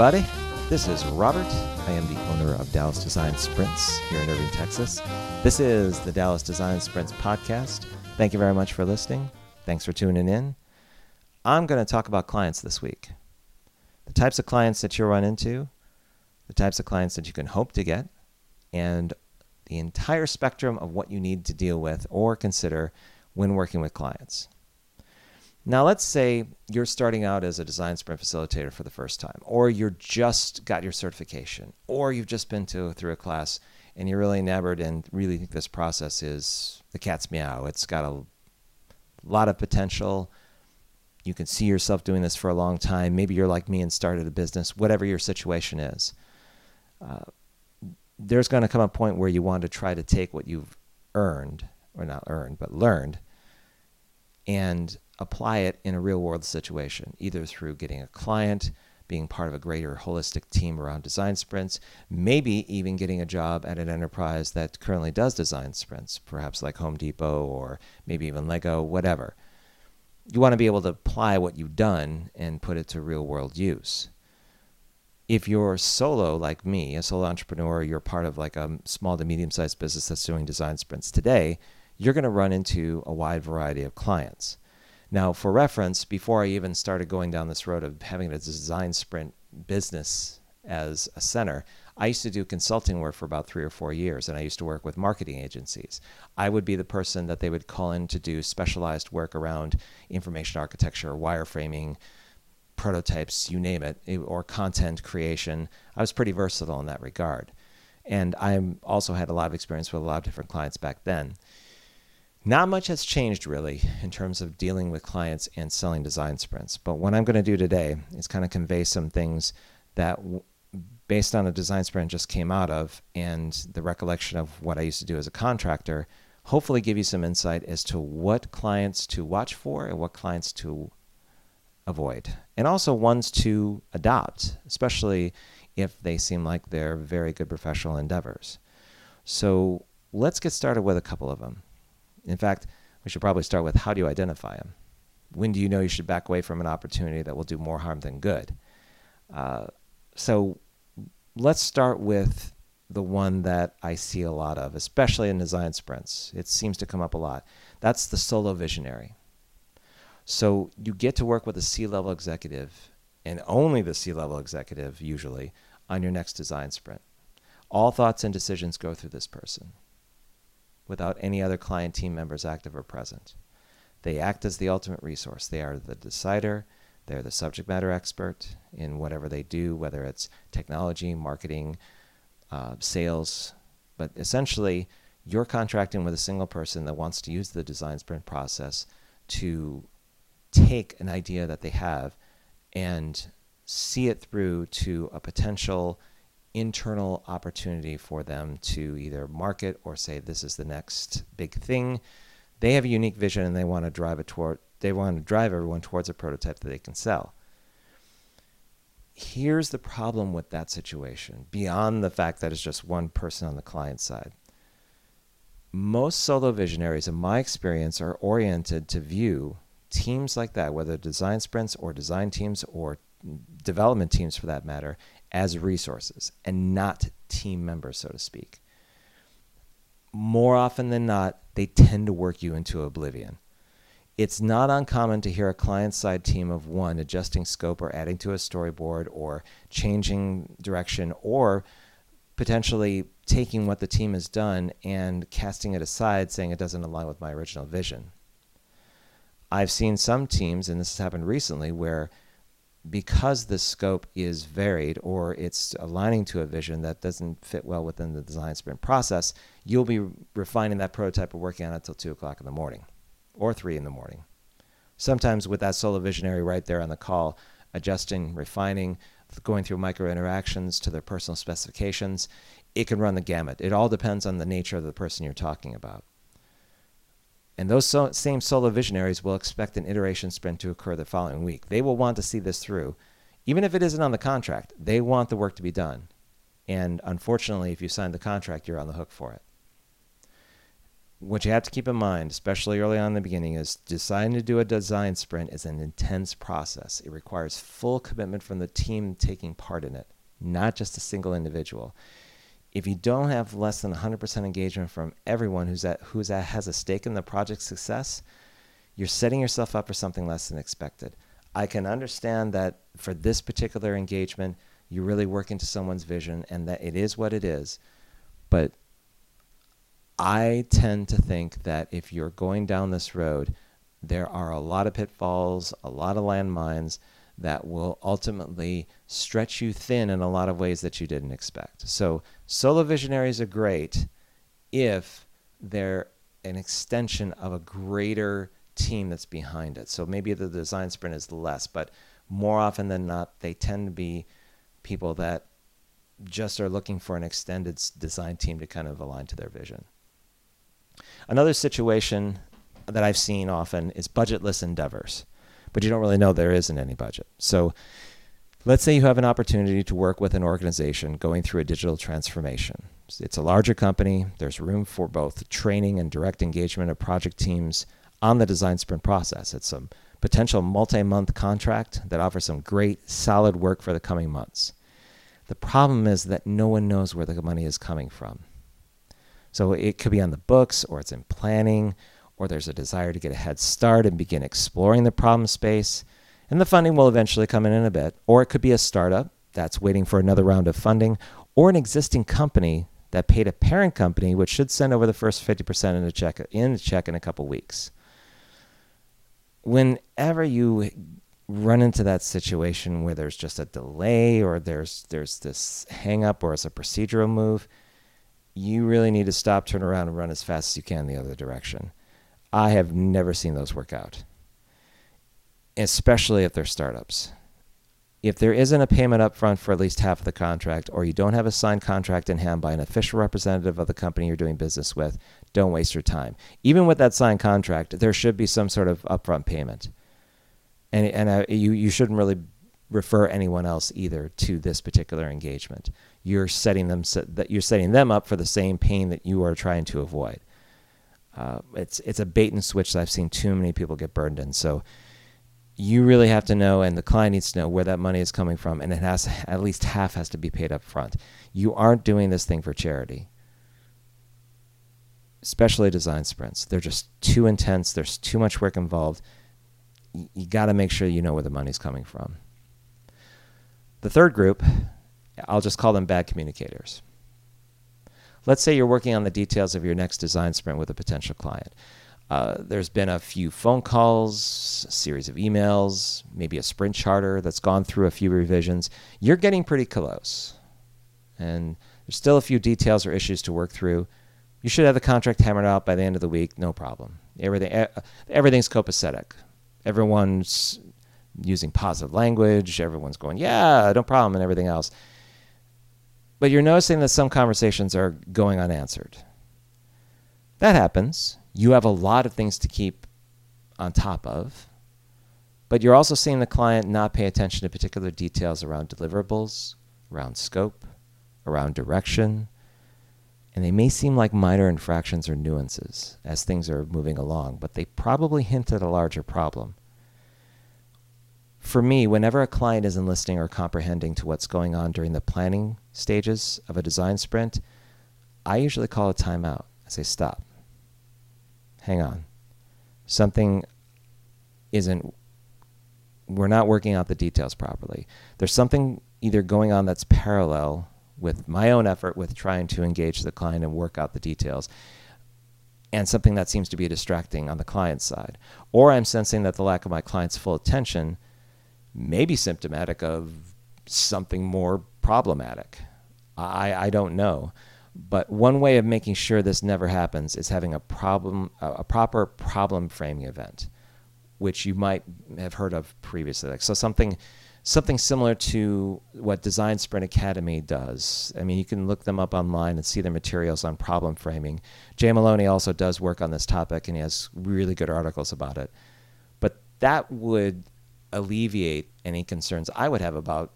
everybody. This is Robert. I am the owner of Dallas Design Sprints here in Irving, Texas. This is the Dallas Design Sprints podcast. Thank you very much for listening. Thanks for tuning in. I'm going to talk about clients this week. The types of clients that you'll run into, the types of clients that you can hope to get, and the entire spectrum of what you need to deal with or consider when working with clients. Now, let's say you're starting out as a design sprint facilitator for the first time, or you're just got your certification, or you've just been to through a class and you're really enamored and really think this process is the cat's meow. It's got a lot of potential. You can see yourself doing this for a long time. Maybe you're like me and started a business, whatever your situation is. Uh, there's going to come a point where you want to try to take what you've earned, or not earned, but learned, and apply it in a real world situation, either through getting a client, being part of a greater holistic team around design sprints, maybe even getting a job at an enterprise that currently does design sprints, perhaps like Home Depot or maybe even Lego, whatever. You want to be able to apply what you've done and put it to real world use. If you're solo like me, a solo entrepreneur, you're part of like a small to medium sized business that's doing design sprints today, you're going to run into a wide variety of clients. Now, for reference, before I even started going down this road of having a design sprint business as a center, I used to do consulting work for about three or four years, and I used to work with marketing agencies. I would be the person that they would call in to do specialized work around information architecture, wireframing, prototypes, you name it, or content creation. I was pretty versatile in that regard. And I also had a lot of experience with a lot of different clients back then. Not much has changed really in terms of dealing with clients and selling design sprints. But what I'm going to do today is kind of convey some things that, based on a design sprint just came out of and the recollection of what I used to do as a contractor, hopefully give you some insight as to what clients to watch for and what clients to avoid, and also ones to adopt, especially if they seem like they're very good professional endeavors. So let's get started with a couple of them. In fact, we should probably start with how do you identify them? When do you know you should back away from an opportunity that will do more harm than good? Uh, so let's start with the one that I see a lot of, especially in design sprints. It seems to come up a lot. That's the solo visionary. So you get to work with a C level executive, and only the C level executive usually, on your next design sprint. All thoughts and decisions go through this person without any other client team members active or present. They act as the ultimate resource. They are the decider, they're the subject matter expert in whatever they do, whether it's technology, marketing, uh, sales. But essentially, you're contracting with a single person that wants to use the design sprint process to take an idea that they have and see it through to a potential internal opportunity for them to either market or say this is the next big thing. They have a unique vision and they want to drive it toward they want to drive everyone towards a prototype that they can sell. Here's the problem with that situation, beyond the fact that it's just one person on the client side. Most solo visionaries, in my experience, are oriented to view teams like that, whether design sprints or design teams or development teams for that matter, as resources and not team members, so to speak. More often than not, they tend to work you into oblivion. It's not uncommon to hear a client side team of one adjusting scope or adding to a storyboard or changing direction or potentially taking what the team has done and casting it aside, saying it doesn't align with my original vision. I've seen some teams, and this has happened recently, where because the scope is varied or it's aligning to a vision that doesn't fit well within the design sprint process, you'll be refining that prototype or working on it until two o'clock in the morning or three in the morning. Sometimes with that solo visionary right there on the call, adjusting, refining, going through micro interactions to their personal specifications, it can run the gamut. It all depends on the nature of the person you're talking about. And those so, same solo visionaries will expect an iteration sprint to occur the following week. They will want to see this through. Even if it isn't on the contract, they want the work to be done. And unfortunately, if you sign the contract, you're on the hook for it. what you have to keep in mind, especially early on in the beginning, is deciding to do a design sprint is an intense process. It requires full commitment from the team taking part in it, not just a single individual. If you don't have less than 100% engagement from everyone who's at, who's at, has a stake in the project's success, you're setting yourself up for something less than expected. I can understand that for this particular engagement, you really work into someone's vision and that it is what it is. But I tend to think that if you're going down this road, there are a lot of pitfalls, a lot of landmines that will ultimately stretch you thin in a lot of ways that you didn't expect. So, solo visionaries are great if they're an extension of a greater team that's behind it. So, maybe the design sprint is less, but more often than not, they tend to be people that just are looking for an extended design team to kind of align to their vision. Another situation that I've seen often is budgetless endeavors, but you don't really know there isn't any budget. So let's say you have an opportunity to work with an organization going through a digital transformation. It's a larger company, there's room for both training and direct engagement of project teams on the design sprint process. It's a potential multi month contract that offers some great, solid work for the coming months. The problem is that no one knows where the money is coming from. So it could be on the books, or it's in planning, or there's a desire to get a head start and begin exploring the problem space. And the funding will eventually come in in a bit. Or it could be a startup that's waiting for another round of funding, or an existing company that paid a parent company, which should send over the first 50% in a check in a check in a couple weeks. Whenever you run into that situation where there's just a delay or there's there's this hang up or it's a procedural move, you really need to stop, turn around, and run as fast as you can the other direction. I have never seen those work out, especially if they're startups. If there isn't a payment up front for at least half of the contract, or you don't have a signed contract in hand by an official representative of the company you're doing business with, don't waste your time. Even with that signed contract, there should be some sort of upfront payment. And, and uh, you, you shouldn't really refer anyone else either to this particular engagement. You're setting them you're setting them up for the same pain that you are trying to avoid. Uh, it's it's a bait and switch that I've seen too many people get burned in. So you really have to know, and the client needs to know where that money is coming from, and it has at least half has to be paid up front. You aren't doing this thing for charity. Especially design sprints, they're just too intense. There's too much work involved. you got to make sure you know where the money's coming from. The third group, I'll just call them bad communicators. Let's say you're working on the details of your next design sprint with a potential client. Uh, there's been a few phone calls, a series of emails, maybe a sprint charter that's gone through a few revisions. You're getting pretty close. And there's still a few details or issues to work through. You should have the contract hammered out by the end of the week, no problem. Everything, everything's copacetic. Everyone's using positive language. Everyone's going, yeah, no problem, and everything else. But you're noticing that some conversations are going unanswered. That happens. You have a lot of things to keep on top of, but you're also seeing the client not pay attention to particular details around deliverables, around scope, around direction, and they may seem like minor infractions or nuances as things are moving along, but they probably hint at a larger problem for me, whenever a client isn't listening or comprehending to what's going on during the planning stages of a design sprint, I usually call a timeout. I say, stop. Hang on. Something isn't, we're not working out the details properly. There's something either going on that's parallel with my own effort with trying to engage the client and work out the details and something that seems to be distracting on the client side. Or I'm sensing that the lack of my client's full attention may be symptomatic of something more problematic. I, I don't know. But one way of making sure this never happens is having a problem, a proper problem framing event, which you might have heard of previously. Like, so something, something similar to what Design Sprint Academy does. I mean, you can look them up online and see their materials on problem framing. Jay Melone also does work on this topic, and he has really good articles about it. But that would alleviate any concerns I would have about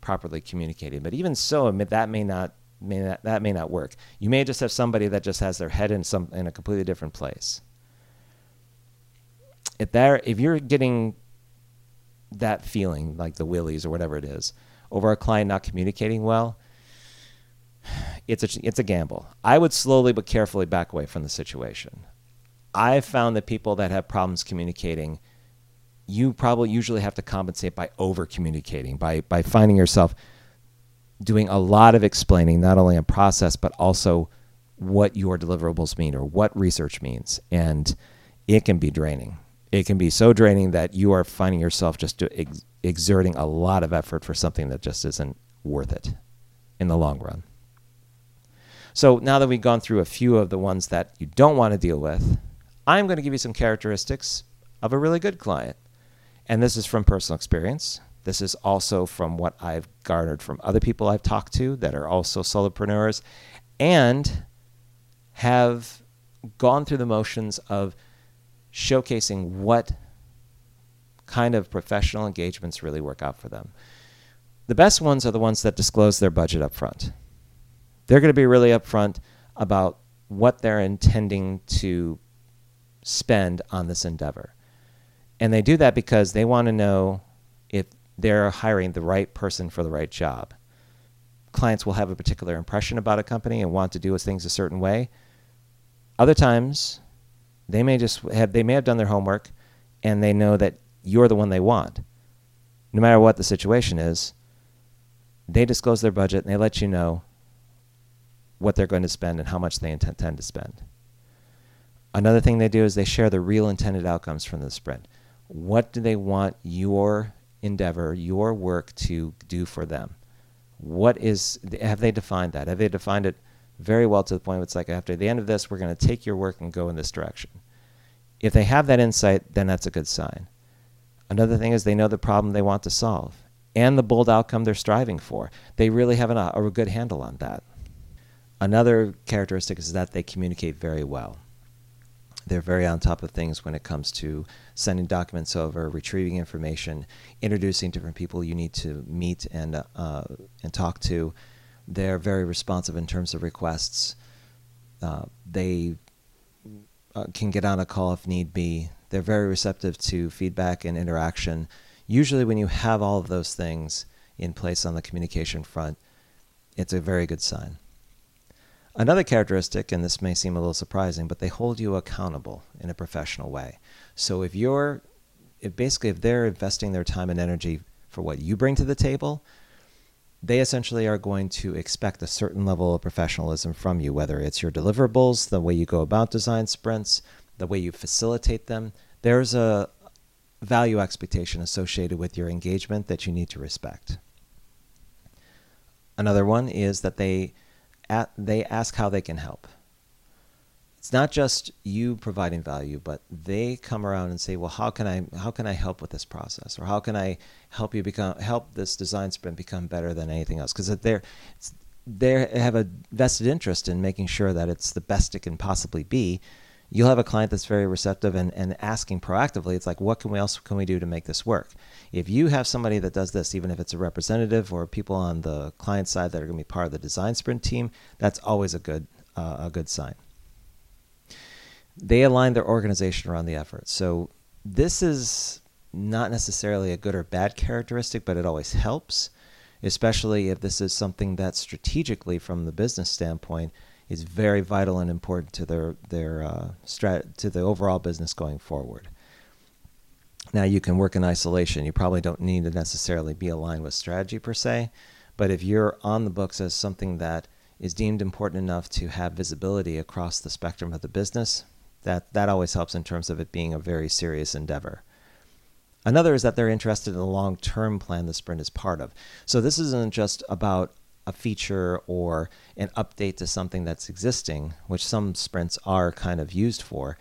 properly communicating. But even so, that may not may not, that may not work. You may just have somebody that just has their head in some in a completely different place. If there, if you're getting that feeling like the willies or whatever it is over a client not communicating well, it's a it's a gamble. I would slowly but carefully back away from the situation. I've found that people that have problems communicating, you probably usually have to compensate by over communicating, by by finding yourself doing a lot of explaining, not only a process, but also what your deliverables mean or what research means. And it can be draining. It can be so draining that you are finding yourself just ex- exerting a lot of effort for something that just isn't worth it in the long run. So now that we've gone through a few of the ones that you don't want to deal with, I'm going to give you some characteristics of a really good client. And this is from personal experience. This is also from what I've garnered from other people I've talked to that are also solopreneurs and have gone through the motions of showcasing what kind of professional engagements really work out for them. The best ones are the ones that disclose their budget up front. They're going to be really upfront about what they're intending to spend on this endeavor. And they do that because they want to know if they're hiring the right person for the right job. Clients will have a particular impression about a company and want to do things a certain way. Other times, they may just have they may have done their homework and they know that you're the one they want. No matter what the situation is, they disclose their budget and they let you know what they're going to spend and how much they intend to spend. Another thing they do is they share the real intended outcomes from the sprint. What do they want your endeavor, your work to do for them. What is, have they defined that? Have they defined it very well to the point where it's like, after the end of this, we're going to take your work and go in this direction? If they have that insight, then that's a good sign. Another thing is they know the problem they want to solve and the bold outcome they're striving for. They really have an, a good handle on that. Another characteristic is that they communicate very well. They're very on top of things when it comes to sending documents over, retrieving information, introducing different people you need to meet and uh, and talk to. They're very responsive in terms of requests. Uh, they uh, can get on a call if need be. They're very receptive to feedback and interaction. Usually, when you have all of those things in place on the communication front, it's a very good sign. Another characteristic, and this may seem a little surprising, but they hold you accountable in a professional way. So if you're, if basically, if they're investing their time and energy for what you bring to the table, they essentially are going to expect a certain level of professionalism from you, whether it's your deliverables, the way you go about design sprints, the way you facilitate them. There's a value expectation associated with your engagement that you need to respect. Another one is that they at, they ask how they can help. It's not just you providing value, but they come around and say, "Well, how can I how can I help with this process, or how can I help you become help this design sprint become better than anything else?" Because they're they have a vested interest in making sure that it's the best it can possibly be. You'll have a client that's very receptive and, and asking proactively. It's like, what can we else can we do to make this work? If you have somebody that does this, even if it's a representative or people on the client side that are going to be part of the design sprint team, that's always a good uh, a good sign. They align their organization around the effort. So this is not necessarily a good or bad characteristic, but it always helps, especially if this is something that strategically, from the business standpoint, is very vital and important to their their uh, strat- to the overall business going forward. Now you can work in isolation. You probably don't need to necessarily be aligned with strategy per se, but if you're on the books as something that is deemed important enough to have visibility across the spectrum of the business, that that always helps in terms of it being a very serious endeavor. Another is that they're interested in the long-term plan the sprint is part of. So this isn't just about a feature or an update to something that's existing, which some sprints are kind of used for,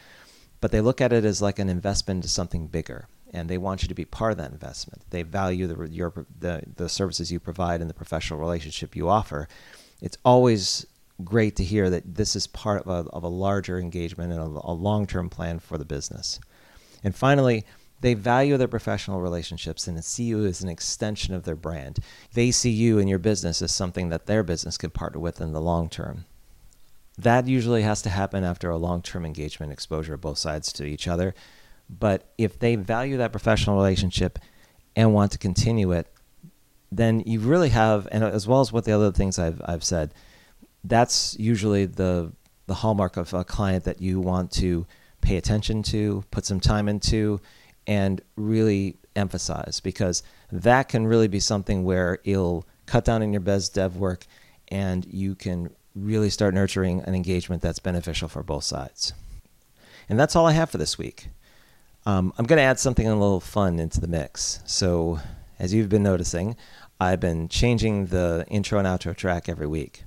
but they look at it as like an investment into something bigger and they want you to be part of that investment. They value the, your, the, the services you provide and the professional relationship you offer. It's always great to hear that this is part of a, of a larger engagement and a, a long term plan for the business. And finally, They value their professional relationships and see you as an extension of their brand. They see you and your business as something that their business can partner with in the long term. That usually has to happen after a long term engagement exposure of both sides to each other. But if they value that professional relationship and want to continue it, then you really have, and as well as what the other things I've, I've said, that's usually the, the hallmark of a client that you want to pay attention to, put some time into, and really emphasize because that can really be something where it'll cut down on your best dev work and you can really start nurturing an engagement that's beneficial for both sides. And that's all I have for this week. Um, I'm going to add something a little fun into the mix. So, as you've been noticing, I've been changing the intro and outro track every week.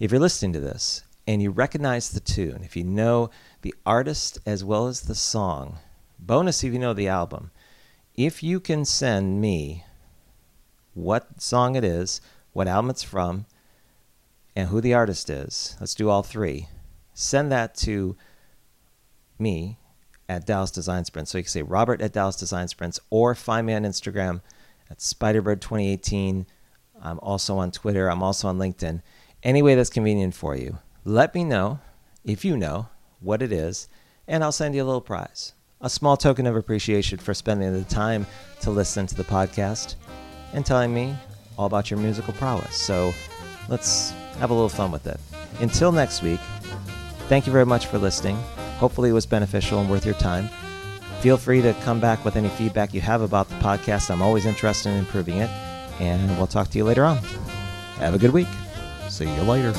If you're listening to this and you recognize the tune, if you know the artist as well as the song, bonus if you know the album, if you can send me what song it is, what album it's from, and who the artist is, let's do all three, send that to me at Dallas Design Sprints. So you can say Robert at Dallas Design Sprints or find me on Instagram at Spiderbird2018. I'm also on Twitter. I'm also on LinkedIn. Any way that's convenient for you. Let me know if you know what it is, and I'll send you a little prize. A small token of appreciation for spending the time to listen to the podcast and telling me all about your musical prowess. So let's have a little fun with it. Until next week, thank you very much for listening. Hopefully, it was beneficial and worth your time. Feel free to come back with any feedback you have about the podcast. I'm always interested in improving it. And we'll talk to you later on. Have a good week. See you later.